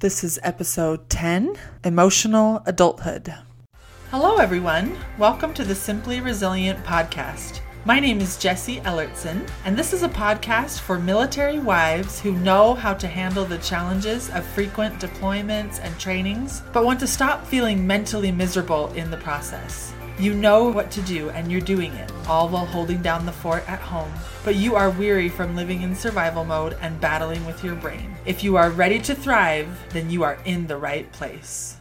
This is episode 10 Emotional Adulthood. Hello, everyone. Welcome to the Simply Resilient podcast. My name is Jessie Ellertson, and this is a podcast for military wives who know how to handle the challenges of frequent deployments and trainings, but want to stop feeling mentally miserable in the process. You know what to do and you're doing it, all while holding down the fort at home. But you are weary from living in survival mode and battling with your brain. If you are ready to thrive, then you are in the right place.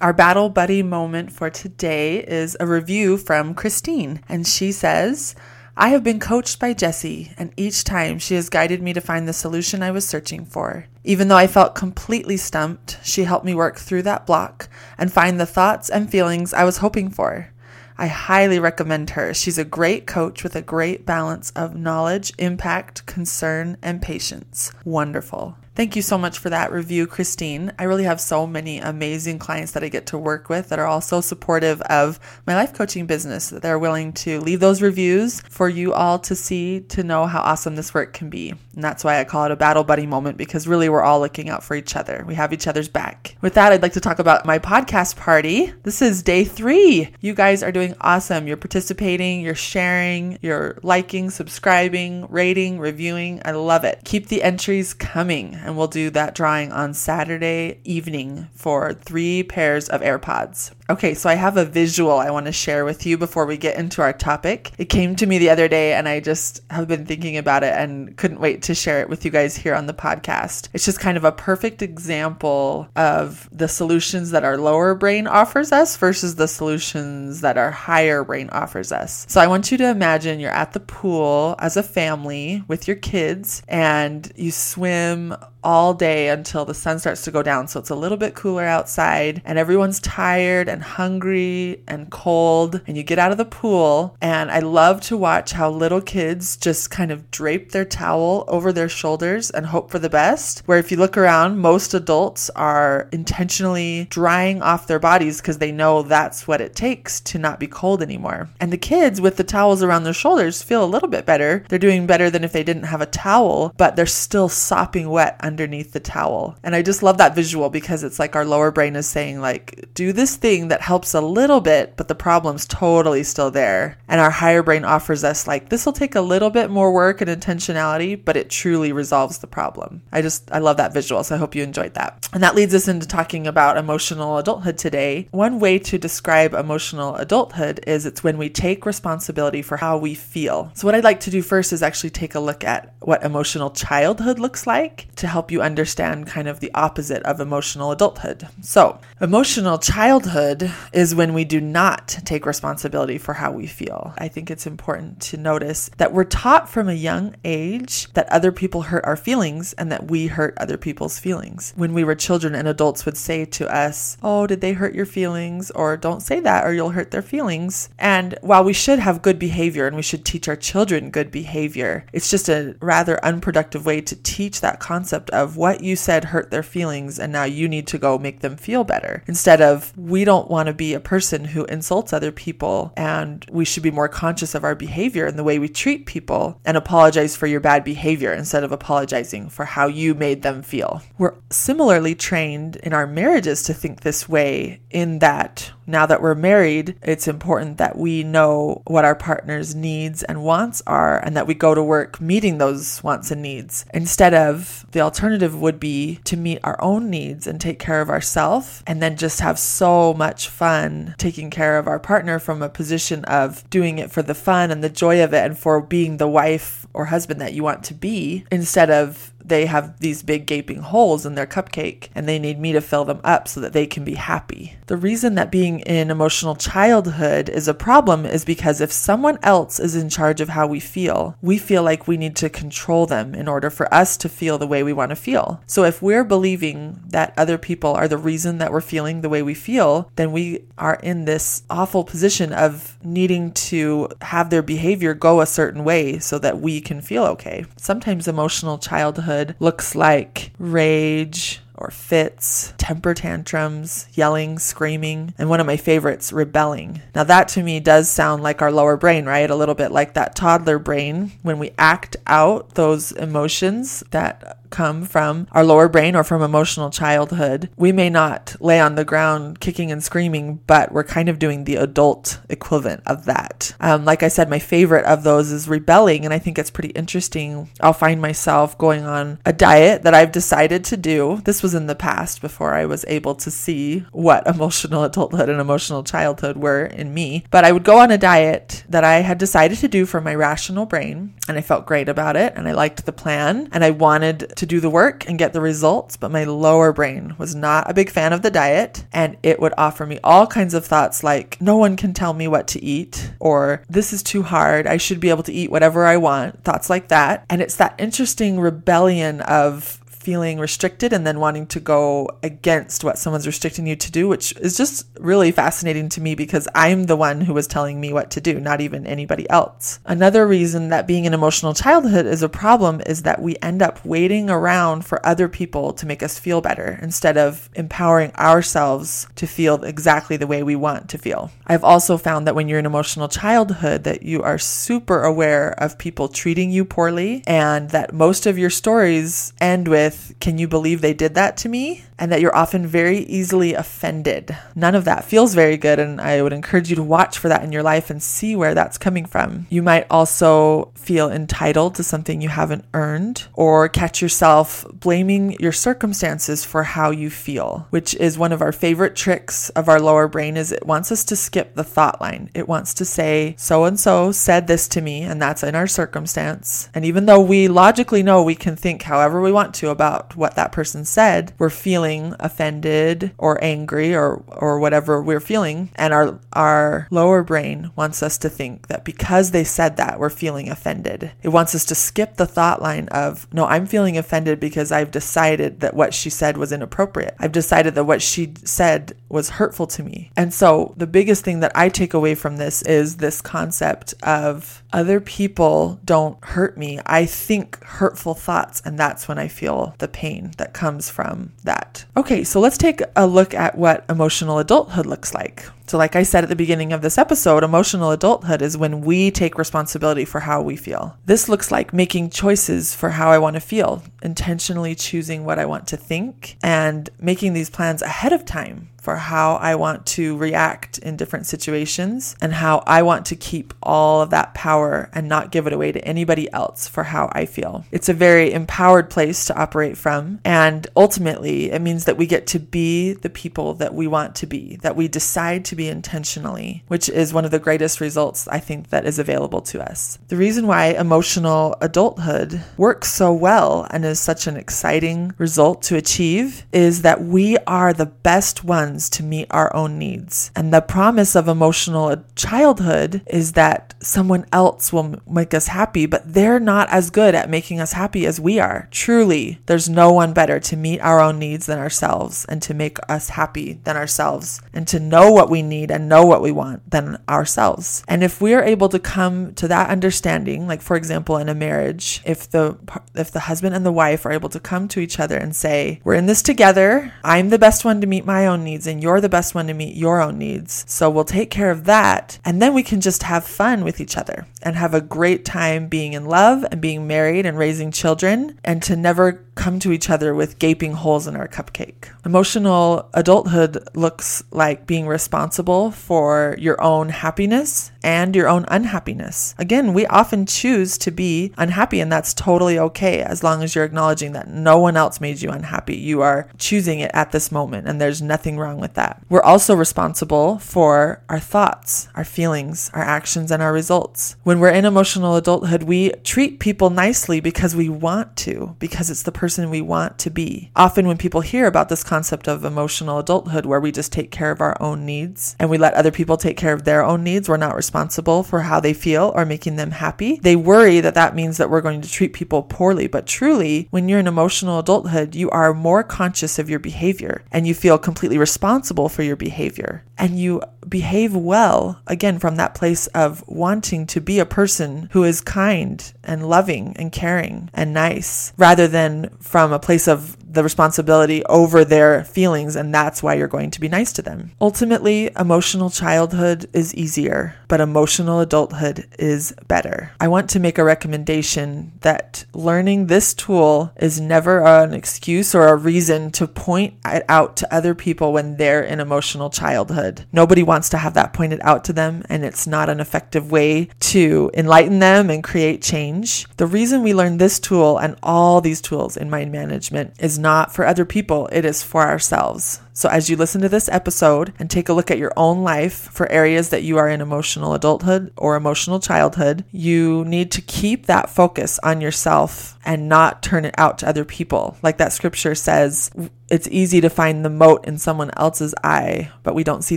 Our battle buddy moment for today is a review from Christine, and she says, I have been coached by Jessie, and each time she has guided me to find the solution I was searching for. Even though I felt completely stumped, she helped me work through that block and find the thoughts and feelings I was hoping for. I highly recommend her. She's a great coach with a great balance of knowledge, impact, concern, and patience. Wonderful. Thank you so much for that review, Christine. I really have so many amazing clients that I get to work with that are all so supportive of my life coaching business that they're willing to leave those reviews for you all to see to know how awesome this work can be. And that's why I call it a battle buddy moment because really we're all looking out for each other. We have each other's back. With that, I'd like to talk about my podcast party. This is day three. You guys are doing awesome. You're participating, you're sharing, you're liking, subscribing, rating, reviewing. I love it. Keep the entries coming and we'll do that drawing on Saturday evening for three pairs of AirPods. Okay, so I have a visual I want to share with you before we get into our topic. It came to me the other day and I just have been thinking about it and couldn't wait to share it with you guys here on the podcast. It's just kind of a perfect example of the solutions that our lower brain offers us versus the solutions that our higher brain offers us. So I want you to imagine you're at the pool as a family with your kids and you swim all day until the sun starts to go down. So it's a little bit cooler outside and everyone's tired and hungry and cold. And you get out of the pool. And I love to watch how little kids just kind of drape their towel over their shoulders and hope for the best. Where if you look around, most adults are intentionally drying off their bodies because they know that's what it takes to not be cold anymore. And the kids with the towels around their shoulders feel a little bit better. They're doing better than if they didn't have a towel, but they're still sopping wet underneath the towel. And I just love that visual because it's like our lower brain is saying like do this thing that helps a little bit, but the problem's totally still there. And our higher brain offers us like this will take a little bit more work and intentionality, but it truly resolves the problem. I just I love that visual, so I hope you enjoyed that. And that leads us into talking about emotional adulthood today. One way to describe emotional adulthood is it's when we take responsibility for how we feel. So what I'd like to do first is actually take a look at what emotional childhood looks like to help help you understand kind of the opposite of emotional adulthood. So, emotional childhood is when we do not take responsibility for how we feel. I think it's important to notice that we're taught from a young age that other people hurt our feelings and that we hurt other people's feelings. When we were children and adults would say to us, Oh, did they hurt your feelings? Or don't say that or you'll hurt their feelings. And while we should have good behavior and we should teach our children good behavior, it's just a rather unproductive way to teach that concept of what you said hurt their feelings and now you need to go make them feel better instead of we don't want to be a person who insults other people and we should be more conscious of our behavior and the way we treat people and apologize for your bad behavior instead of apologizing for how you made them feel. We're similarly trained in our marriages to think this way in that now that we're married, it's important that we know what our partner's needs and wants are and that we go to work meeting those wants and needs. Instead of the alternative would be to meet our own needs and take care of ourselves and then just have so much fun taking care of our partner from a position of doing it for the fun and the joy of it and for being the wife or husband that you want to be instead of they have these big gaping holes in their cupcake and they need me to fill them up so that they can be happy. The reason that being in emotional childhood is a problem is because if someone else is in charge of how we feel, we feel like we need to control them in order for us to feel the way we want to feel. So if we're believing that other people are the reason that we're feeling the way we feel, then we are in this awful position of needing to have their behavior go a certain way so that we can feel okay. Sometimes emotional childhood looks like rage, or fits, temper tantrums, yelling, screaming, and one of my favorites, rebelling. Now, that to me does sound like our lower brain, right? A little bit like that toddler brain when we act out those emotions that come from our lower brain or from emotional childhood. We may not lay on the ground kicking and screaming, but we're kind of doing the adult equivalent of that. Um, like I said, my favorite of those is rebelling, and I think it's pretty interesting. I'll find myself going on a diet that I've decided to do. This was in the past before I was able to see what emotional adulthood and emotional childhood were in me. But I would go on a diet that I had decided to do for my rational brain, and I felt great about it, and I liked the plan, and I wanted to do the work and get the results, but my lower brain was not a big fan of the diet, and it would offer me all kinds of thoughts like, no one can tell me what to eat, or this is too hard, I should be able to eat whatever I want, thoughts like that. And it's that interesting rebellion of feeling restricted and then wanting to go against what someone's restricting you to do, which is just really fascinating to me because I'm the one who was telling me what to do, not even anybody else. Another reason that being an emotional childhood is a problem is that we end up waiting around for other people to make us feel better instead of empowering ourselves to feel exactly the way we want to feel. I've also found that when you're in emotional childhood that you are super aware of people treating you poorly and that most of your stories end with can you believe they did that to me? And that you're often very easily offended. None of that feels very good, and I would encourage you to watch for that in your life and see where that's coming from. You might also feel entitled to something you haven't earned, or catch yourself blaming your circumstances for how you feel, which is one of our favorite tricks of our lower brain is it wants us to skip the thought line. It wants to say, so and so said this to me, and that's in our circumstance. And even though we logically know we can think however we want to about what that person said, we're feeling feeling offended or angry or or whatever we're feeling and our our lower brain wants us to think that because they said that we're feeling offended. It wants us to skip the thought line of no, I'm feeling offended because I've decided that what she said was inappropriate. I've decided that what she said was hurtful to me. And so the biggest thing that I take away from this is this concept of other people don't hurt me. I think hurtful thoughts and that's when I feel the pain that comes from that. Okay, so let's take a look at what emotional adulthood looks like. So, like I said at the beginning of this episode, emotional adulthood is when we take responsibility for how we feel. This looks like making choices for how I want to feel, intentionally choosing what I want to think, and making these plans ahead of time for how I want to react in different situations and how I want to keep all of that power and not give it away to anybody else for how I feel. It's a very empowered place to operate from. And ultimately, it means that we get to be the people that we want to be, that we decide to be intentionally, which is one of the greatest results I think that is available to us. The reason why emotional adulthood works so well and is such an exciting result to achieve is that we are the best ones to meet our own needs. And the promise of emotional childhood is that someone else will make us happy, but they're not as good at making us happy as we are. Truly, there's no one better to meet our own needs than ourselves and to make us happy than ourselves and to know what we need and know what we want than ourselves. And if we are able to come to that understanding, like for example in a marriage, if the if the husband and the wife are able to come to each other and say, "We're in this together. I'm the best one to meet my own needs and you're the best one to meet your own needs. So we'll take care of that." And then we can just have fun with each other and have a great time being in love and being married and raising children and to never come to each other with gaping holes in our cupcake. Emotional adulthood looks like being responsible for your own happiness and your own unhappiness. Again, we often choose to be unhappy, and that's totally okay as long as you're acknowledging that no one else made you unhappy. You are choosing it at this moment, and there's nothing wrong with that. We're also responsible for our thoughts, our feelings, our actions, and our results. When we're in emotional adulthood, we treat people nicely because we want to, because it's the person we want to be. Often, when people hear about this concept of emotional adulthood, where we just take care of our own needs and we let other people take care of their own needs, we're not responsible responsible for how they feel or making them happy. They worry that that means that we're going to treat people poorly. But truly, when you're in emotional adulthood, you are more conscious of your behavior and you feel completely responsible for your behavior. And you behave well, again, from that place of wanting to be a person who is kind and loving and caring and nice, rather than from a place of the responsibility over their feelings, and that's why you're going to be nice to them. Ultimately, emotional childhood is easier, but emotional adulthood is better. I want to make a recommendation that learning this tool is never an excuse or a reason to point it out to other people when they're in emotional childhood. Nobody wants to have that pointed out to them, and it's not an effective way to enlighten them and create change. The reason we learn this tool and all these tools in mind management is not for other people, it is for ourselves. So, as you listen to this episode and take a look at your own life for areas that you are in emotional adulthood or emotional childhood, you need to keep that focus on yourself and not turn it out to other people. Like that scripture says, it's easy to find the mote in someone else's eye, but we don't see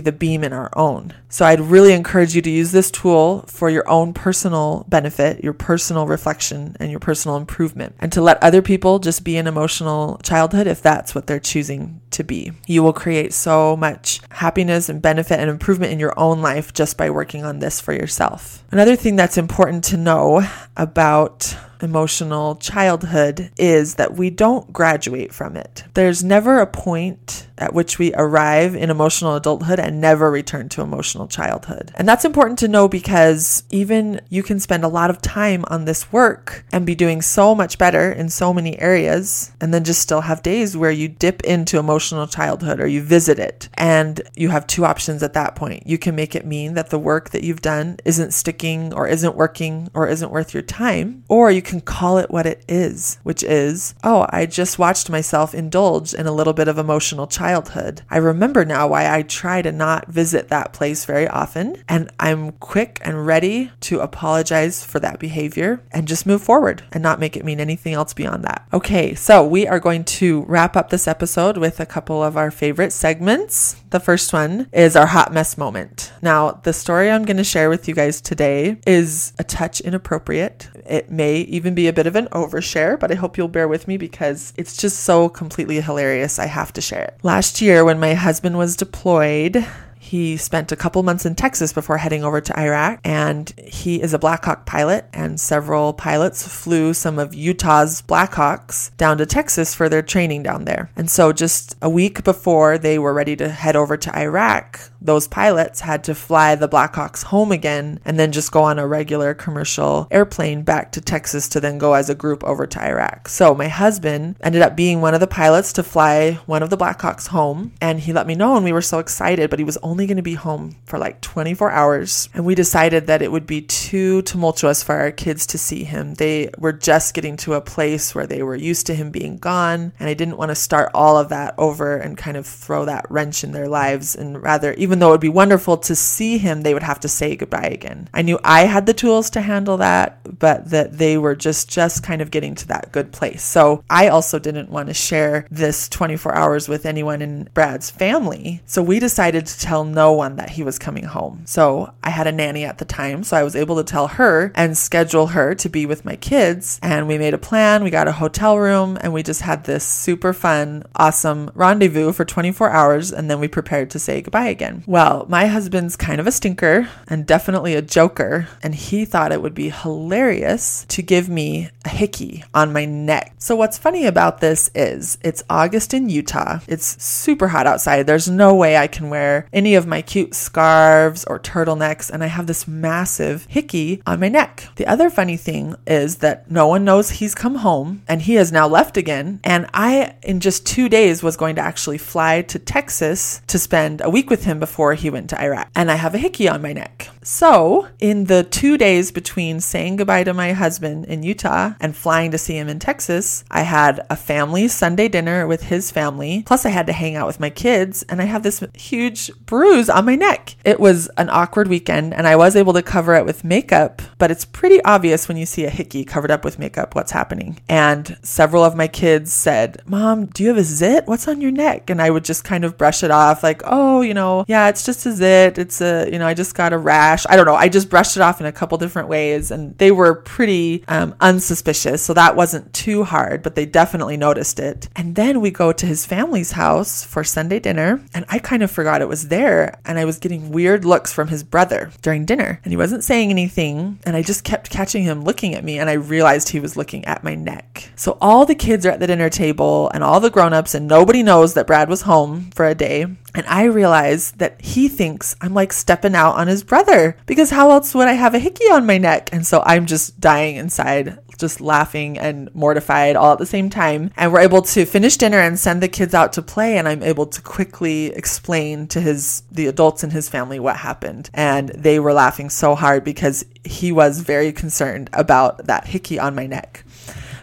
the beam in our own. So I'd really encourage you to use this tool for your own personal benefit, your personal reflection, and your personal improvement, and to let other people just be in emotional childhood if that's what they're choosing to be. You will create so much happiness and benefit and improvement in your own life just by working on this for yourself. Another thing that's important to know about emotional childhood is that we don't graduate from it. There's never a point at which we arrive in emotional adulthood and never return to emotional childhood. And that's important to know because even you can spend a lot of time on this work and be doing so much better in so many areas, and then just still have days where you dip into emotional childhood or you visit it. And you have two options at that point. You can make it mean that the work that you've done isn't sticking or isn't working or isn't worth your time, or you can call it what it is, which is, oh, I just watched myself indulge in a little bit of emotional childhood childhood. I remember now why I try to not visit that place very often, and I'm quick and ready to apologize for that behavior and just move forward and not make it mean anything else beyond that. Okay, so we are going to wrap up this episode with a couple of our favorite segments. The first one is our hot mess moment. Now, the story I'm going to share with you guys today is a touch inappropriate. It may even be a bit of an overshare, but I hope you'll bear with me because it's just so completely hilarious. I have to share it. Last year, when my husband was deployed, he spent a couple months in Texas before heading over to Iraq, and he is a Blackhawk pilot. And several pilots flew some of Utah's Blackhawks down to Texas for their training down there. And so, just a week before they were ready to head over to Iraq, those pilots had to fly the Blackhawks home again and then just go on a regular commercial airplane back to Texas to then go as a group over to Iraq. So, my husband ended up being one of the pilots to fly one of the Blackhawks home, and he let me know, and we were so excited, but he was only only going to be home for like 24 hours. And we decided that it would be too tumultuous for our kids to see him. They were just getting to a place where they were used to him being gone. And I didn't want to start all of that over and kind of throw that wrench in their lives. And rather, even though it would be wonderful to see him, they would have to say goodbye again. I knew I had the tools to handle that, but that they were just, just kind of getting to that good place. So I also didn't want to share this 24 hours with anyone in Brad's family. So we decided to tell no one that he was coming home. So I had a nanny at the time, so I was able to tell her and schedule her to be with my kids. And we made a plan, we got a hotel room, and we just had this super fun, awesome rendezvous for 24 hours. And then we prepared to say goodbye again. Well, my husband's kind of a stinker and definitely a joker, and he thought it would be hilarious to give me a hickey on my neck. So, what's funny about this is it's August in Utah. It's super hot outside. There's no way I can wear any of my cute scarves or turtlenecks, and I have this massive hickey on my neck. The other funny thing is that no one knows he's come home and he has now left again. And I, in just two days, was going to actually fly to Texas to spend a week with him before he went to Iraq. And I have a hickey on my neck. So, in the two days between saying goodbye to my husband in Utah and flying to see him in Texas, I had a family Sunday dinner with his family. Plus, I had to hang out with my kids, and I have this huge bruise on my neck. It was an awkward weekend and I was able to cover it with makeup, but it's pretty obvious when you see a hickey covered up with makeup what's happening. And several of my kids said, Mom, do you have a zit? What's on your neck? And I would just kind of brush it off like, oh, you know, yeah, it's just a zit. It's a, you know, I just got a rash I don't know. I just brushed it off in a couple different ways and they were pretty um, unsuspicious. So that wasn't too hard, but they definitely noticed it. And then we go to his family's house for Sunday dinner and I kind of forgot it was there and I was getting weird looks from his brother during dinner and he wasn't saying anything and I just kept catching him looking at me and I realized he was looking at my neck. So all the kids are at the dinner table and all the grown-ups and nobody knows that Brad was home for a day and I realize that he thinks I'm like stepping out on his brother because how else would I have a hickey on my neck? And so I'm just dying inside, just laughing and mortified all at the same time. And we're able to finish dinner and send the kids out to play. And I'm able to quickly explain to his, the adults in his family what happened. And they were laughing so hard because he was very concerned about that hickey on my neck.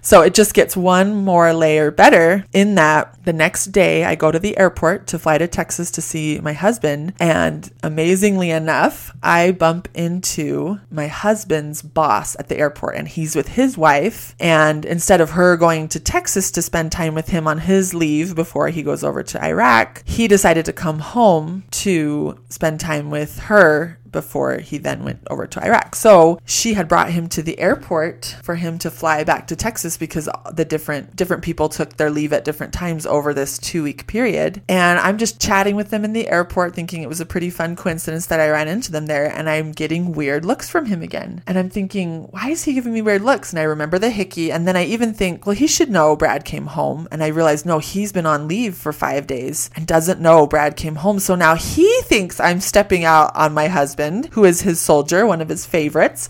So it just gets one more layer better in that the next day I go to the airport to fly to Texas to see my husband. And amazingly enough, I bump into my husband's boss at the airport and he's with his wife. And instead of her going to Texas to spend time with him on his leave before he goes over to Iraq, he decided to come home to spend time with her before he then went over to Iraq. So she had brought him to the airport for him to fly back to Texas because the different different people took their leave at different times over this two week period. And I'm just chatting with them in the airport, thinking it was a pretty fun coincidence that I ran into them there. And I'm getting weird looks from him again. And I'm thinking, why is he giving me weird looks? And I remember the hickey. And then I even think, well, he should know Brad came home. And I realize no, he's been on leave for five days and doesn't know Brad came home. So now he thinks I'm stepping out on my husband husband, who is his soldier, one of his favorites.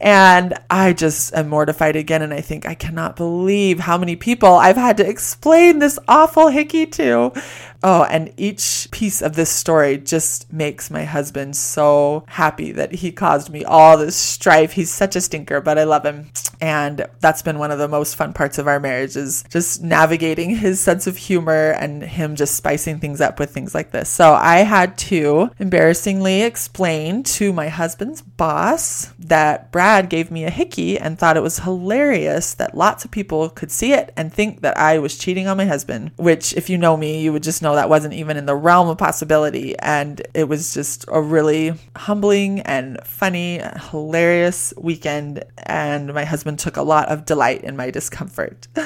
And I just am mortified again. And I think I cannot believe how many people I've had to explain this awful hickey to. Oh, and each piece of this story just makes my husband so happy that he caused me all this strife. He's such a stinker, but I love him. And that's been one of the most fun parts of our marriage is just navigating his sense of humor and him just spicing things up with things like this. So I had to embarrassingly explain to my husband's boss that Brad gave me a hickey and thought it was hilarious that lots of people could see it and think that I was cheating on my husband, which if you know me, you would just know that wasn't even in the realm of possibility. And it was just a really humbling and funny, hilarious weekend. And my husband took a lot of delight in my discomfort.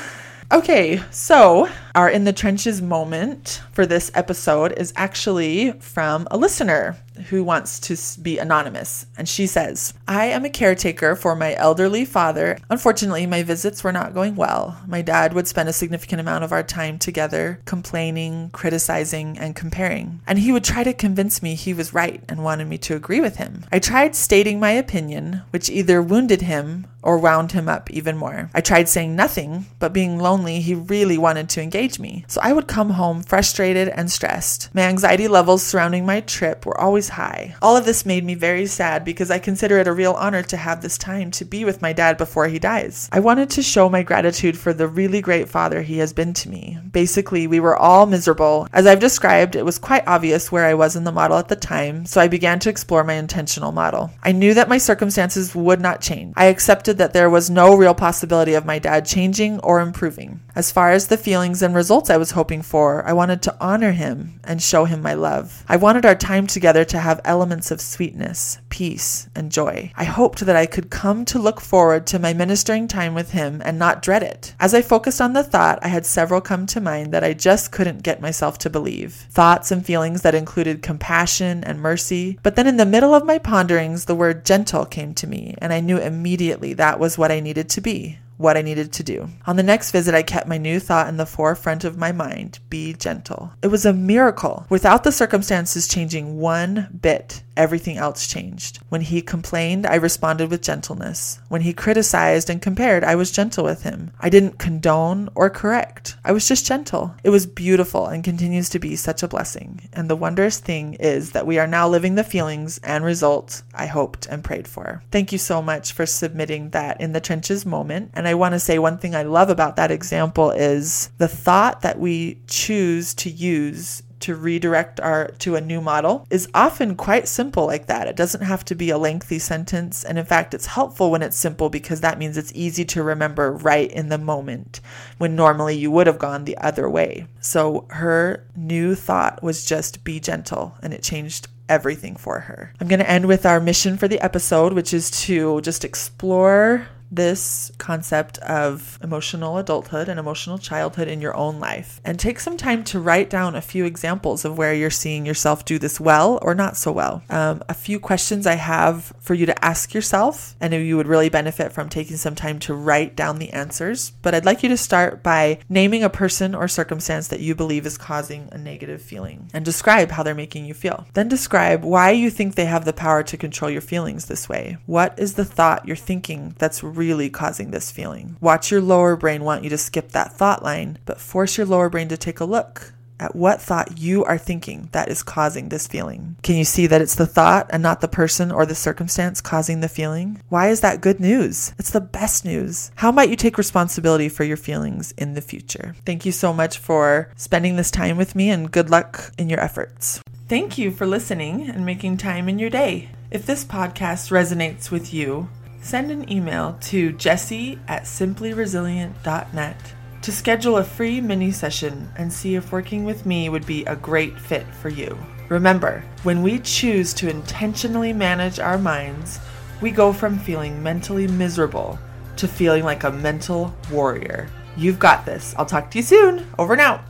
Okay, so our in the trenches moment for this episode is actually from a listener who wants to be anonymous. And she says, I am a caretaker for my elderly father. Unfortunately, my visits were not going well. My dad would spend a significant amount of our time together, complaining, criticizing, and comparing. And he would try to convince me he was right and wanted me to agree with him. I tried stating my opinion, which either wounded him or wound him up even more. I tried saying nothing, but being lonely, he really wanted to engage me. So I would come home frustrated and stressed. My anxiety levels surrounding my trip were always high. All of this made me very sad because I consider it a real honor to have this time to be with my dad before he dies. I wanted to show my gratitude for the really great father he has been to me. Basically, we were all miserable. As I've described, it was quite obvious where I was in the model at the time, so I began to explore my intentional model. I knew that my circumstances would not change. I accepted that there was no real possibility of my dad changing or improving. As far as the feelings and results I was hoping for, I wanted to honor him and show him my love. I wanted our time together to have elements of sweetness, peace, and joy. I hoped that I could come to look forward to my ministering time with him and not dread it. As I focused on the thought, I had several come to mind that I just couldn't get myself to believe. Thoughts and feelings that included compassion and mercy. But then in the middle of my ponderings, the word gentle came to me, and I knew immediately that was what I needed to be what I needed to do. On the next visit, I kept my new thought in the forefront of my mind be gentle. It was a miracle. Without the circumstances changing one bit, everything else changed. When he complained, I responded with gentleness. When he criticized and compared, I was gentle with him. I didn't condone or correct. I was just gentle. It was beautiful and continues to be such a blessing. And the wondrous thing is that we are now living the feelings and results I hoped and prayed for. Thank you so much for submitting that in the trenches moment. And I want to say one thing I love about that example is the thought that we choose to use to redirect our to a new model is often quite simple like that. It doesn't have to be a lengthy sentence and in fact it's helpful when it's simple because that means it's easy to remember right in the moment when normally you would have gone the other way. So her new thought was just be gentle and it changed everything for her. I'm going to end with our mission for the episode, which is to just explore this concept of emotional adulthood and emotional childhood in your own life and take some time to write down a few examples of where you're seeing yourself do this well or not so well. Um, a few questions I have for you to ask yourself, and you would really benefit from taking some time to write down the answers. But I'd like you to start by naming a person or circumstance that you believe is causing a negative feeling and describe how they're making you feel. Then describe why you think they have the power to control your feelings this way. What is the thought you're thinking that's really causing this feeling. Watch your lower brain want you to skip that thought line, but force your lower brain to take a look at what thought you are thinking that is causing this feeling. Can you see that it's the thought and not the person or the circumstance causing the feeling? Why is that good news? It's the best news. How might you take responsibility for your feelings in the future? Thank you so much for spending this time with me and good luck in your efforts. Thank you for listening and making time in your day. If this podcast resonates with you, send an email to jesse at simplyresilient.net to schedule a free mini session and see if working with me would be a great fit for you. Remember, when we choose to intentionally manage our minds, we go from feeling mentally miserable to feeling like a mental warrior. You've got this. I'll talk to you soon. Over and out.